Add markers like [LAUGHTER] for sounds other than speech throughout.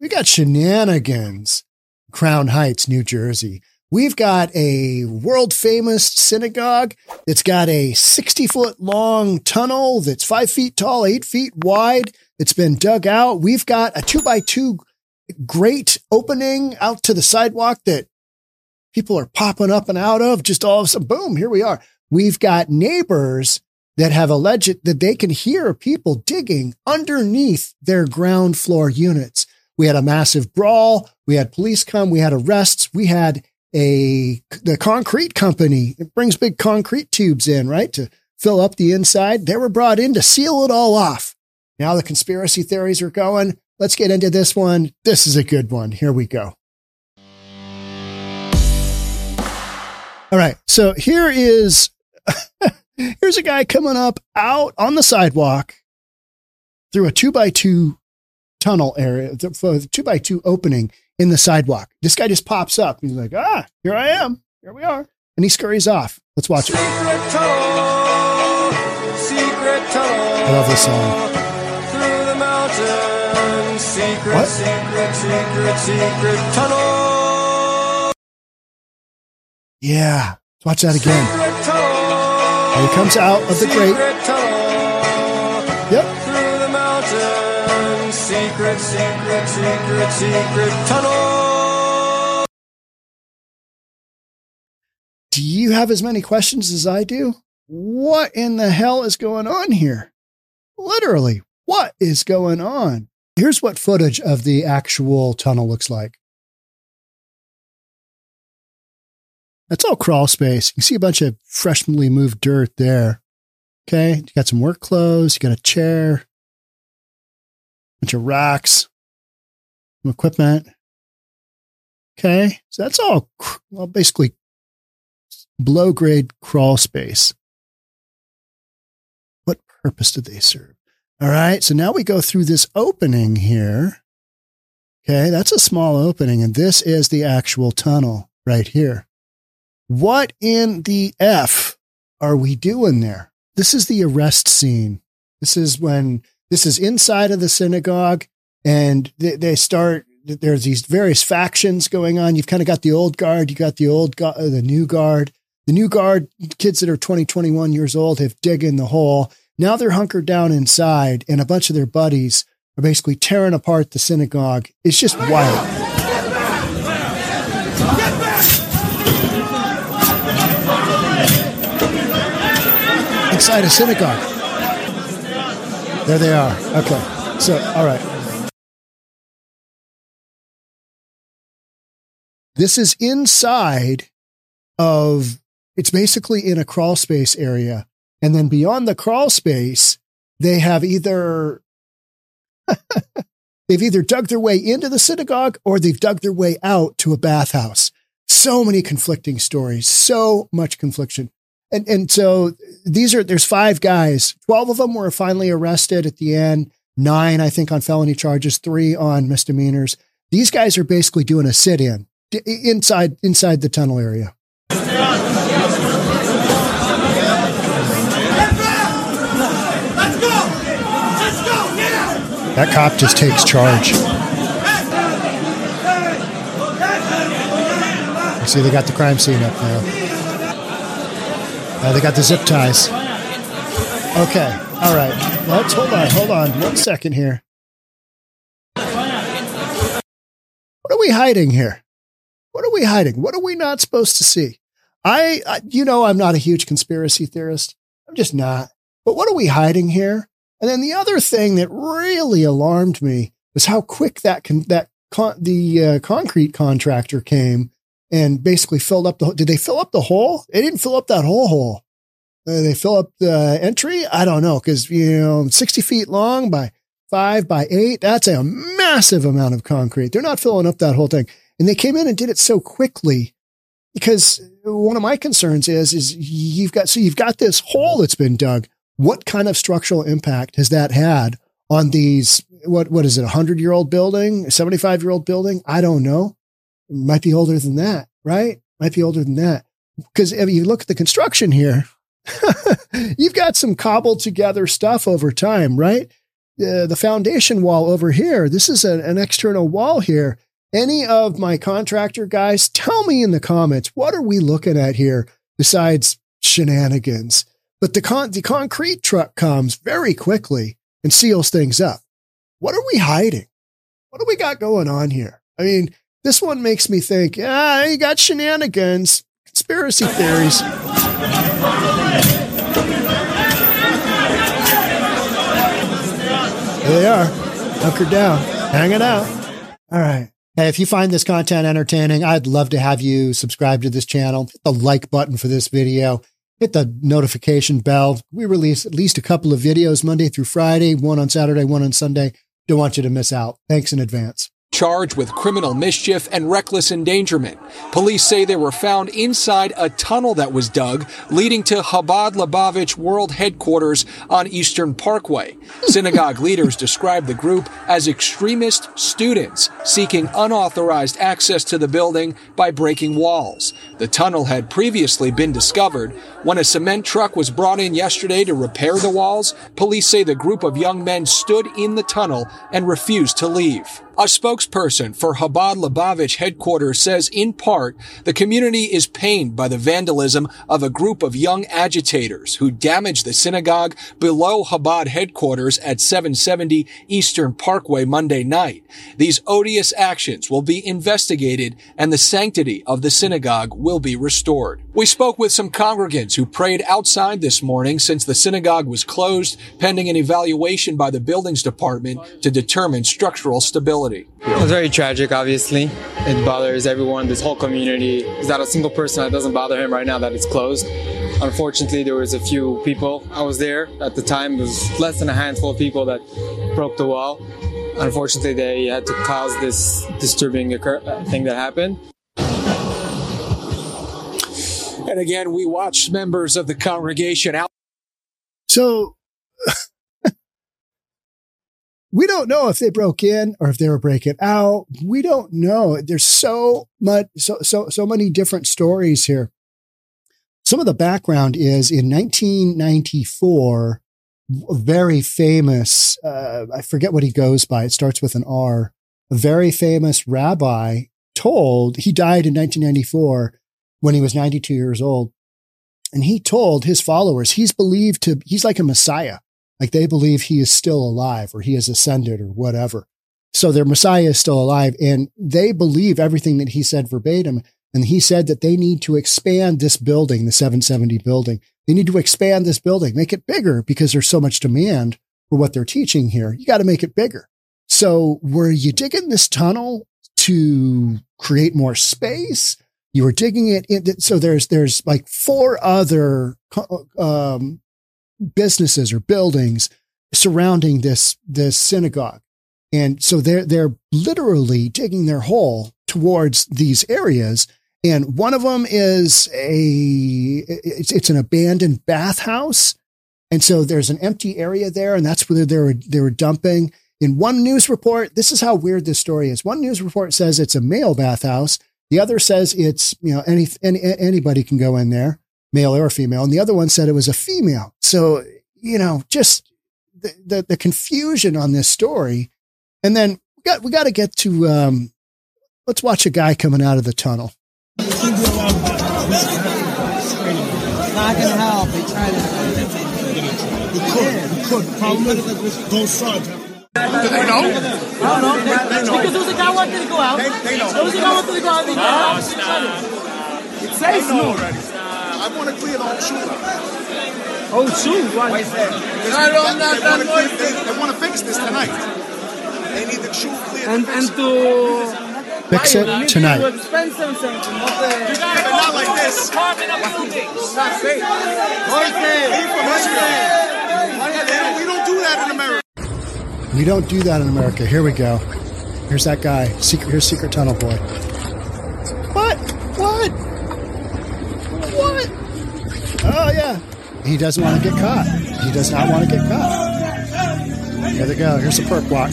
We got shenanigans. Crown Heights, New Jersey. We've got a world famous synagogue that's got a 60 foot long tunnel that's five feet tall, eight feet wide. It's been dug out. We've got a two by two grate opening out to the sidewalk that people are popping up and out of. Just all of a sudden, boom, here we are. We've got neighbors that have alleged that they can hear people digging underneath their ground floor units. We had a massive brawl. We had police come. We had arrests. We had a, the concrete company. It brings big concrete tubes in, right? To fill up the inside. They were brought in to seal it all off. Now the conspiracy theories are going. Let's get into this one. This is a good one. Here we go. All right. So here is, [LAUGHS] here's a guy coming up out on the sidewalk through a two by two tunnel area, two by two opening in the sidewalk. This guy just pops up. He's like, ah, here I am. Here we are. And he scurries off. Let's watch it. Secret tunnel, secret tunnel. I love this song. Through the mountains, secret, what? secret, secret, secret tunnel. Yeah. Let's watch that again. And he comes out of the grate. Yep secret, secret, secret, secret tunnel. Do you have as many questions as I do? What in the hell is going on here? Literally, what is going on? Here's what footage of the actual tunnel looks like. That's all crawl space. You can see a bunch of freshly moved dirt there. Okay. You got some work clothes. You got a chair bunch of racks, some equipment. Okay. So that's all well, basically below grade crawl space. What purpose do they serve? All right. So now we go through this opening here. Okay. That's a small opening. And this is the actual tunnel right here. What in the F are we doing there? This is the arrest scene. This is when this is inside of the synagogue, and they, they start. There's these various factions going on. You've kind of got the old guard, you got the old, uh, the new guard. The new guard kids that are 20, 21 years old have dig in the hole. Now they're hunkered down inside, and a bunch of their buddies are basically tearing apart the synagogue. It's just wild. Inside a synagogue. There they are. Okay. So, all right. This is inside of, it's basically in a crawl space area. And then beyond the crawl space, they have either, [LAUGHS] they've either dug their way into the synagogue or they've dug their way out to a bathhouse. So many conflicting stories, so much confliction. And, and so these are, there's five guys. 12 of them were finally arrested at the end. Nine, I think, on felony charges, three on misdemeanors. These guys are basically doing a sit in inside, inside the tunnel area. That cop just takes charge. See, they got the crime scene up now. Oh, they got the zip ties. Okay. All right. Let's hold on. Hold on. One second here. What are we hiding here? What are we hiding? What are we not supposed to see? I, I, you know, I'm not a huge conspiracy theorist. I'm just not. But what are we hiding here? And then the other thing that really alarmed me was how quick that con- that con- the uh, concrete contractor came and basically filled up the. Did they fill up the hole? They didn't fill up that whole hole. Uh, they fill up the entry. I don't know because you know, sixty feet long by five by eight. That's a massive amount of concrete. They're not filling up that whole thing, and they came in and did it so quickly because one of my concerns is is you've got so you've got this hole that's been dug. What kind of structural impact has that had on these? What what is it? A hundred year old building, seventy five year old building? I don't know might be older than that, right? Might be older than that. Because if you look at the construction here, [LAUGHS] you've got some cobbled together stuff over time, right? uh, the foundation wall over here. This is a, an external wall here. Any of my contractor guys, tell me in the comments, what are we looking at here besides shenanigans? But the con- the concrete truck comes very quickly and seals things up. What are we hiding? What do we got going on here? I mean, this one makes me think, ah, you got shenanigans, conspiracy theories. There they are, hunkered down, hanging out. All right. Hey, if you find this content entertaining, I'd love to have you subscribe to this channel. Hit the like button for this video. Hit the notification bell. We release at least a couple of videos Monday through Friday, one on Saturday, one on Sunday. Don't want you to miss out. Thanks in advance charged with criminal mischief and reckless endangerment. Police say they were found inside a tunnel that was dug leading to Chabad Lubavitch World Headquarters on Eastern Parkway. Synagogue leaders describe the group as extremist students seeking unauthorized access to the building by breaking walls. The tunnel had previously been discovered when a cement truck was brought in yesterday to repair the walls. Police say the group of young men stood in the tunnel and refused to leave. A spokesperson for Chabad Lubavitch headquarters says in part, the community is pained by the vandalism of a group of young agitators who damaged the synagogue below Chabad headquarters at 770 Eastern Parkway Monday night. These odious actions will be investigated and the sanctity of the synagogue will be restored. We spoke with some congregants who prayed outside this morning since the synagogue was closed pending an evaluation by the buildings department to determine structural stability. It's very tragic, obviously. It bothers everyone, this whole community. There's not a single person that doesn't bother him right now that it's closed. Unfortunately, there was a few people. I was there at the time. It was less than a handful of people that broke the wall. Unfortunately, they had to cause this disturbing occur- uh, thing that happened. And again, we watched members of the congregation out. So [LAUGHS] we don't know if they broke in or if they were breaking out. We don't know. There's so much, so, so, so many different stories here. Some of the background is in 1994, very famous, uh, I forget what he goes by. It starts with an R. A very famous rabbi told, he died in 1994 when he was 92 years old. And he told his followers, he's believed to, he's like a messiah like they believe he is still alive or he has ascended or whatever. So their Messiah is still alive and they believe everything that he said verbatim. And he said that they need to expand this building, the 770 building. They need to expand this building, make it bigger because there's so much demand for what they're teaching here. You got to make it bigger. So were you digging this tunnel to create more space? You were digging it in. So there's, there's like four other, um, businesses or buildings surrounding this this synagogue. And so they're they're literally digging their hole towards these areas. And one of them is a it's, it's an abandoned bathhouse. And so there's an empty area there, and that's where they were they were dumping. In one news report, this is how weird this story is. One news report says it's a male bathhouse. The other says it's you know any, any anybody can go in there male or female. And the other one said it was a female. So, you know, just the, the, the confusion on this story. And then we got, we got to get to, um, let's watch a guy coming out of the tunnel. Not gonna help. They tried to. He could. He could. Problem is, those sons. Do they know? I don't know. They, they know. Because there was a guy wanted to go out. They, they know. There was a guy wanted to go out. They got out. It says no already. I want to clear the whole shoe Whole shoe? Why is that? I don't know. They, they, want to they, they want to fix this tonight. They need the shoe cleared. And, and to... Fix it tonight. To expensive something. Not, the, you got yeah, not like this. Apartment of buildings. Not safe. We don't do that in America. We don't do that in America. Here we go. Here's that guy. Secret. Here's Secret Tunnel Boy. What? What? What? Oh, yeah. He doesn't want to get caught. He does not want to get caught. Here they go. Here's the perp walk.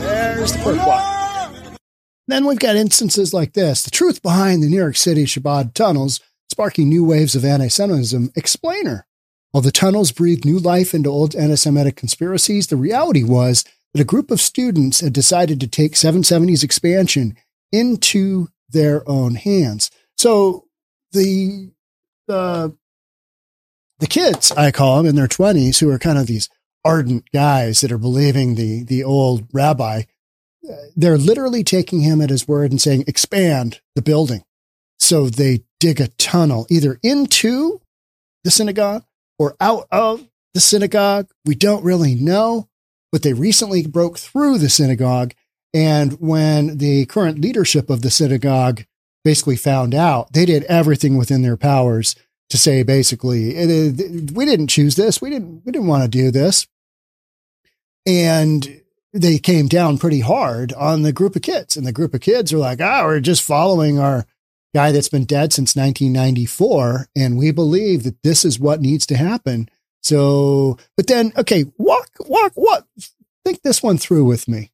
There's the perp walk. Then we've got instances like this. The truth behind the New York City Chabad tunnels sparking new waves of anti Semitism. Explainer. While the tunnels breathed new life into old anti-Semitic conspiracies, the reality was that a group of students had decided to take 770's expansion into their own hands. So the, the, the kids, I call them in their twenties, who are kind of these ardent guys that are believing the, the old rabbi, uh, they're literally taking him at his word and saying, expand the building. So they dig a tunnel either into the synagogue or out of the synagogue. We don't really know, but they recently broke through the synagogue. And when the current leadership of the synagogue basically found out, they did everything within their powers to say basically, we didn't choose this. We didn't, we didn't want to do this. And they came down pretty hard on the group of kids and the group of kids are like, ah, oh, we're just following our guy that's been dead since 1994. And we believe that this is what needs to happen. So, but then, okay, walk, walk, what? Think this one through with me.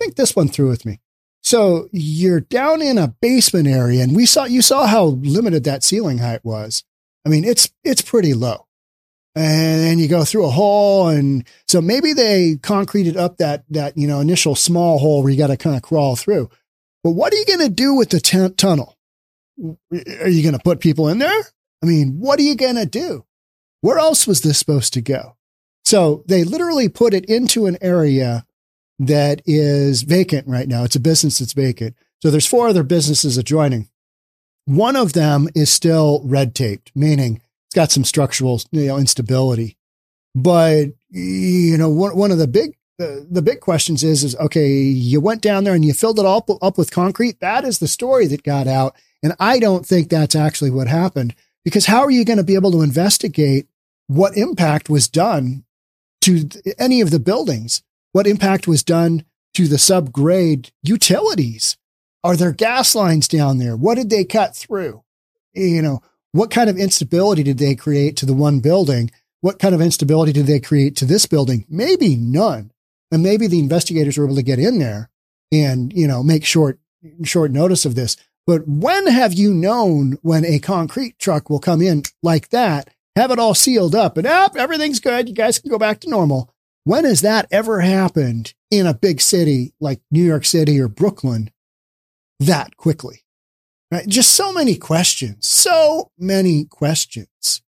Think this one through with me. So you're down in a basement area and we saw, you saw how limited that ceiling height was. I mean, it's, it's pretty low. And then you go through a hole. And so maybe they concreted up that, that, you know, initial small hole where you got to kind of crawl through. But what are you going to do with the t- tunnel? Are you going to put people in there? I mean, what are you going to do? Where else was this supposed to go? So they literally put it into an area that is vacant right now. It's a business that's vacant. So there's four other businesses adjoining. One of them is still red taped, meaning it's got some structural you know, instability. But, you know, one, of the big, the, the big questions is, is okay, you went down there and you filled it all up with concrete. That is the story that got out. And I don't think that's actually what happened because how are you going to be able to investigate what impact was done to any of the buildings? What impact was done to the subgrade utilities? Are there gas lines down there? What did they cut through? You know, what kind of instability did they create to the one building? What kind of instability did they create to this building? Maybe none. And maybe the investigators were able to get in there and, you know, make short, short notice of this. But when have you known when a concrete truck will come in like that, have it all sealed up and up, oh, everything's good. You guys can go back to normal. When has that ever happened in a big city like New York City or Brooklyn that quickly? Right? Just so many questions, so many questions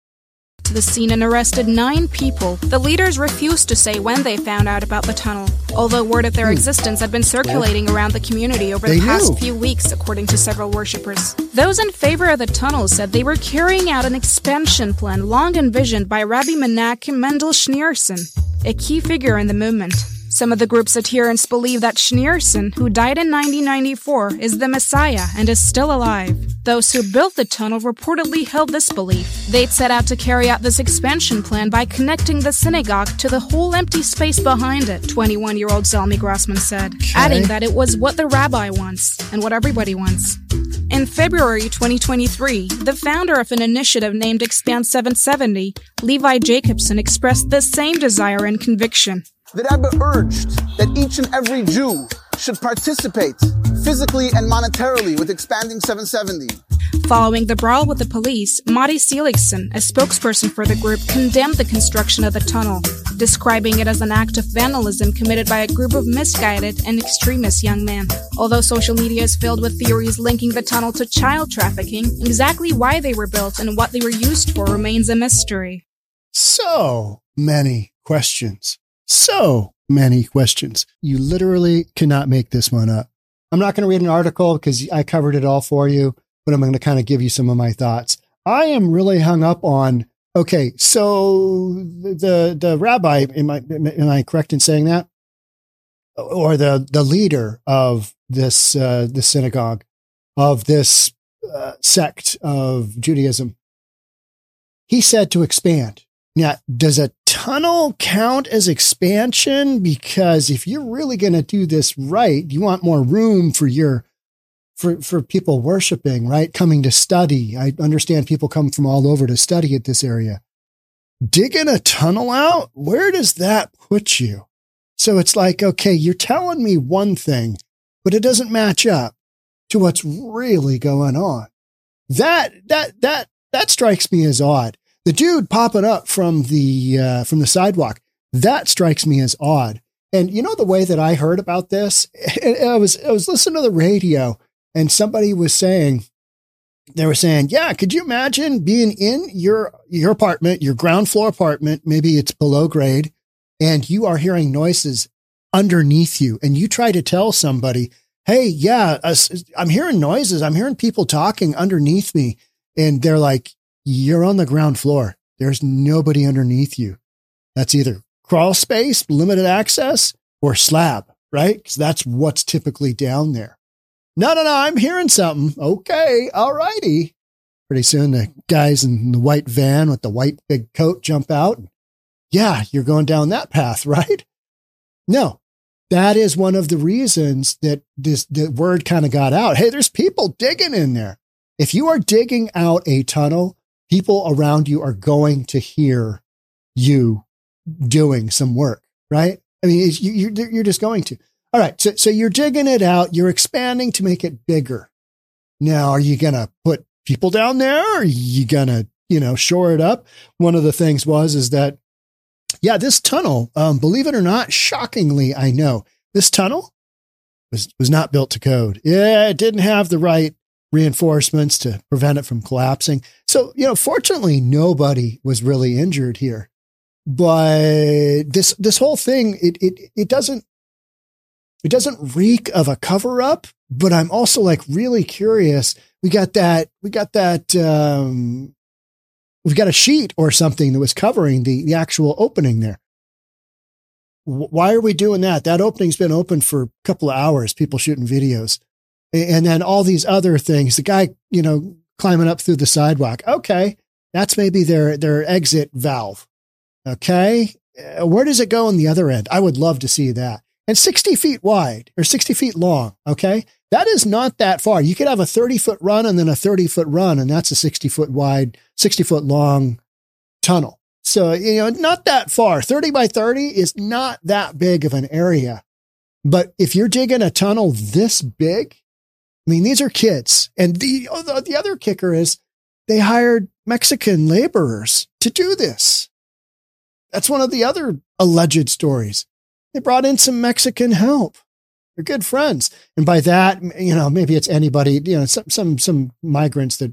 the scene and arrested nine people. The leaders refused to say when they found out about the tunnel, although word of their hmm. existence had been circulating around the community over the they past knew. few weeks, according to several worshippers. Those in favor of the tunnel said they were carrying out an expansion plan long envisioned by Rabbi Menachem Mendel Schneerson, a key figure in the movement. Some of the group's adherents believe that Schneerson, who died in 1994, is the Messiah and is still alive. Those who built the tunnel reportedly held this belief. They'd set out to carry out this expansion plan by connecting the synagogue to the whole empty space behind it, 21 year old Zelmi Grossman said, okay. adding that it was what the rabbi wants and what everybody wants. In February 2023, the founder of an initiative named Expand 770, Levi Jacobson, expressed the same desire and conviction the Rebbe urged that each and every Jew should participate physically and monetarily with expanding 770. Following the brawl with the police, Motti Seligson, a spokesperson for the group, condemned the construction of the tunnel, describing it as an act of vandalism committed by a group of misguided and extremist young men. Although social media is filled with theories linking the tunnel to child trafficking, exactly why they were built and what they were used for remains a mystery. So many questions so many questions. You literally cannot make this one up. I'm not going to read an article because I covered it all for you, but I'm going to kind of give you some of my thoughts. I am really hung up on okay, so the the rabbi am I am I correct in saying that, or the the leader of this uh, the synagogue of this uh, sect of Judaism, he said to expand. Now, does a tunnel count as expansion? Because if you're really going to do this right, you want more room for your for for people worshiping, right? Coming to study. I understand people come from all over to study at this area. Digging a tunnel out, where does that put you? So it's like, okay, you're telling me one thing, but it doesn't match up to what's really going on. That that that that strikes me as odd The dude popping up from the uh, from the sidewalk that strikes me as odd. And you know the way that I heard about this, [LAUGHS] I was I was listening to the radio, and somebody was saying they were saying, yeah, could you imagine being in your your apartment, your ground floor apartment, maybe it's below grade, and you are hearing noises underneath you, and you try to tell somebody, hey, yeah, I'm hearing noises, I'm hearing people talking underneath me, and they're like, you're on the ground floor. There's nobody underneath you. That's either crawl space, limited access, or slab, right? Because that's what's typically down there. No, no, no, I'm hearing something. Okay, all righty. Pretty soon the guys in the white van with the white big coat jump out. Yeah, you're going down that path, [LAUGHS] right? No, that is one of the reasons that this the word kind of got out. Hey, there's people digging in there. If you are digging out a tunnel, people around you are going to hear you doing some work, right? I mean, you, are you're just going to. All right. So, so you're digging it out. You're expanding to make it bigger. Now, are you going to put people down there? Or are you going to, you know, shore it up? One of the things was, is that, yeah, this tunnel, um, believe it or not, shockingly, I know this tunnel was, was not built to code. Yeah. It didn't have the right reinforcements to prevent it from collapsing. So, you know, fortunately, nobody was really injured here. But this, this whole thing, it, it, it doesn't it doesn't reek of a cover up, but I'm also like really curious. We got that, we got that, um, we've got a sheet or something that was covering the, the actual opening there. Why are we doing that? That opening's been open for a couple of hours, people shooting videos. And then all these other things, the guy, you know, climbing up through the sidewalk. Okay. That's maybe their, their exit valve. Okay. Uh, where does it go on the other end? I would love to see that and 60 feet wide or 60 feet long. Okay. That is not that far. You could have a 30 foot run and then a 30 foot run, and that's a 60 foot wide, 60 foot long tunnel. So, you know, not that far. 30 by 30 is not that big of an area. But if you're digging a tunnel this big, I mean, these are kids. And the, the other kicker is they hired Mexican laborers to do this. That's one of the other alleged stories. They brought in some Mexican help. They're good friends. And by that, you know, maybe it's anybody, you know, some, some, some migrants that,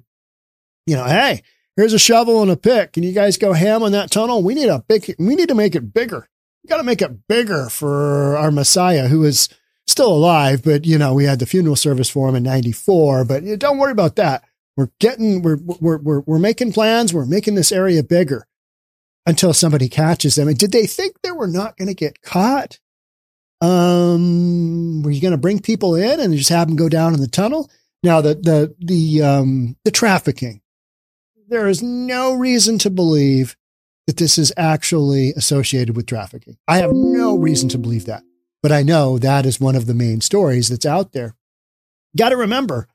you know, hey, here's a shovel and a pick. Can you guys go ham on that tunnel? We need a big, we need to make it bigger. We got to make it bigger for our Messiah who is still alive, but you know, we had the funeral service for him in 94, but you know, don't worry about that. We're getting, we're, we're, we're, we're making plans. We're making this area bigger until somebody catches them. And did they think they were not going to get caught? Um, were you going to bring people in and just have them go down in the tunnel? Now the, the, the, um, the trafficking, there is no reason to believe that this is actually associated with trafficking. I have no reason to believe that, but I know that is one of the main stories that's out there. Got to remember,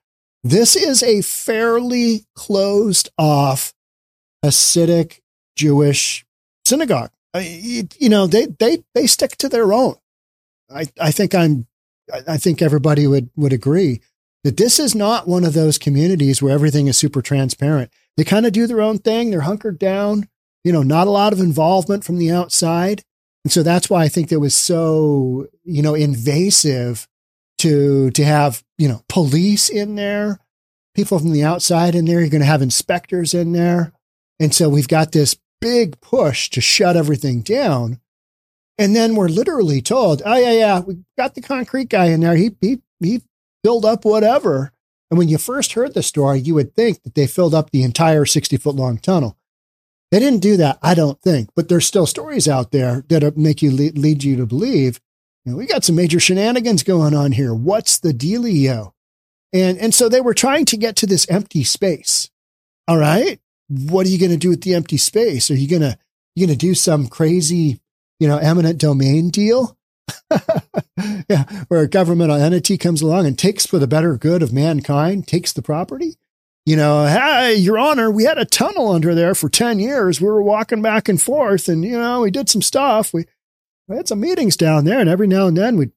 this is a fairly closed off Hasidic Jewish synagogue. You, you know, they, they, they stick to their own. I, I think I'm, I think everybody would, would agree that this is not one of those communities where everything is super transparent. They kind of do their own thing. They're hunkered down, you know, not a lot of involvement from the outside. And so that's why I think it was so, you know, invasive to, to have, you know, police in there, people from the outside in there. You're going to have inspectors in there. And so we've got this big push to shut everything down. And then we're literally told, oh, yeah, yeah, we got the concrete guy in there. He, he, he filled up whatever. And when you first heard the story, you would think that they filled up the entire 60 foot long tunnel. They didn't do that, I don't think, but there's still stories out there that make you lead, you to believe, you know, we got some major shenanigans going on here. What's the dealio? And, and so they were trying to get to this empty space. All right what are you going to do with the empty space? Are you to, you to do some crazy, you know, eminent domain deal? [LAUGHS] yeah, where a governmental entity comes along and takes for the better good of mankind, takes the property. You know, hey, Your Honor, we had a tunnel under there for 10 years. We were walking back and forth and, you know, we did some stuff. We, we had some meetings down there and every now and then we'd,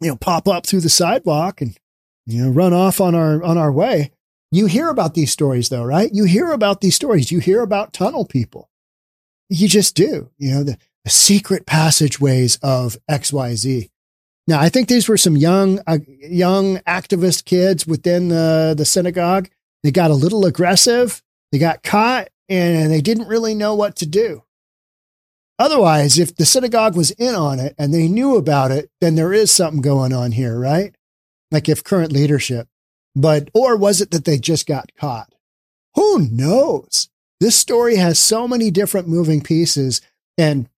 you know, pop up through the sidewalk and, you know, run off on our, on our way. You hear about these stories though, right? You hear about these stories. You hear about tunnel people. You just do, you know, the, the secret passageways of XYZ. Now, I think these were some young, uh, young activist kids within the, the synagogue. They got a little aggressive. They got caught and they didn't really know what to do. Otherwise, if the synagogue was in on it and they knew about it, then there is something going on here, right? Like if current leadership, but, or was it that they just got caught? Who knows? This story has so many different moving pieces. And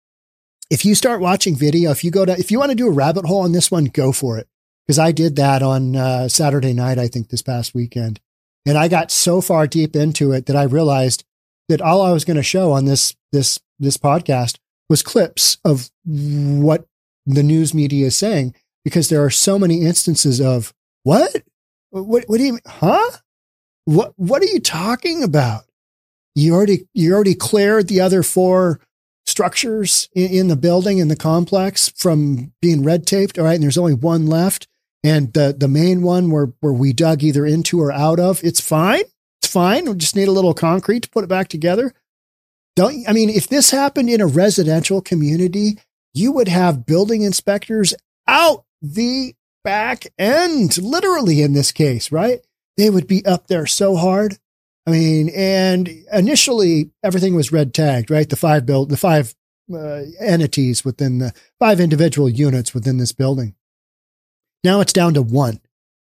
if you start watching video, if you go to, if you want to do a rabbit hole on this one, go for it. Cause I did that on uh, Saturday night, I think this past weekend. And I got so far deep into it that I realized that all I was going to show on this, this, this podcast was clips of what the news media is saying because there are so many instances of what? What, what do you, huh? What, what are you talking about? You already, you already cleared the other four structures in, in the building in the complex from being red taped. All right. And there's only one left. And the, the main one where, where we dug either into or out of, it's fine. It's fine. We just need a little concrete to put it back together. Don't, I mean, if this happened in a residential community, you would have building inspectors out the back end, literally in this case, right? They would be up there so hard. I mean, and initially everything was red tagged, right? The five build, the five uh, entities within the five individual units within this building. Now it's down to one,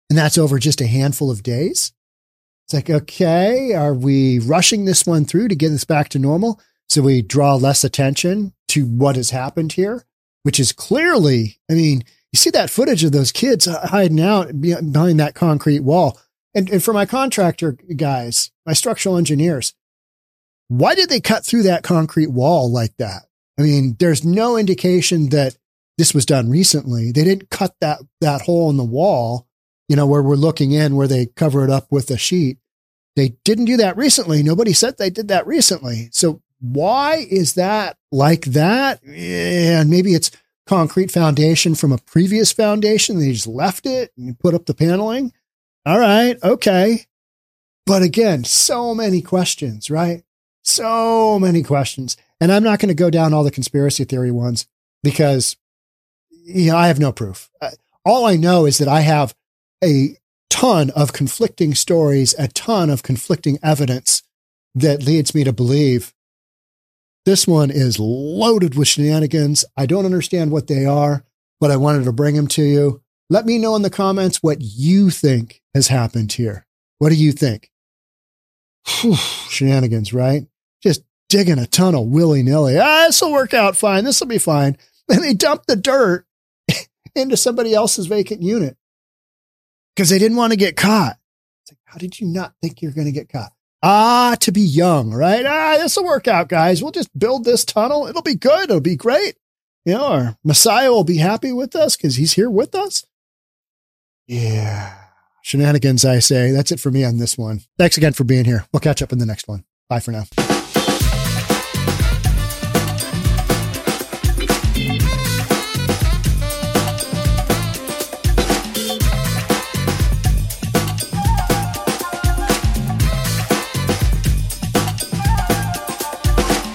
and that's over just a handful of days. It's like, okay, are we rushing this one through to get this back to normal? So we draw less attention to what has happened here, which is clearly, I mean, you see that footage of those kids hiding out behind that concrete wall. And, and for my contractor guys, my structural engineers, why did they cut through that concrete wall like that? I mean, there's no indication that this was done recently. They didn't cut that, that hole in the wall, you know, where we're looking in, where they cover it up with a sheet. They didn't do that recently. Nobody said they did that recently. So why is that like that? And maybe it's concrete foundation from a previous foundation. They just left it and put up the paneling. All right. Okay. But again, so many questions, right? So many questions. And I'm not going to go down all the conspiracy theory ones because you know, I have no proof. Uh, all I know is that I have a ton of conflicting stories, a ton of conflicting evidence that leads me to believe this one is loaded with shenanigans. I don't understand what they are, but I wanted to bring them to you. Let me know in the comments what you think has happened here. What do you think? Whew, shenanigans, right? Just digging a tunnel willy nilly. Ah, this will work out fine. This will be fine. And they dump the dirt into somebody else's vacant unit because they didn't want to get caught. It's like, how did you not think you're going to get caught? Ah, to be young, right? Ah, this will work out, guys. We'll just build this tunnel. It'll be good. It'll be great. You know, our Messiah will be happy with us because he's here with us. Yeah. Shenanigans, I say. That's it for me on this one. Thanks again for being here. We'll catch up in the next one. Bye for now.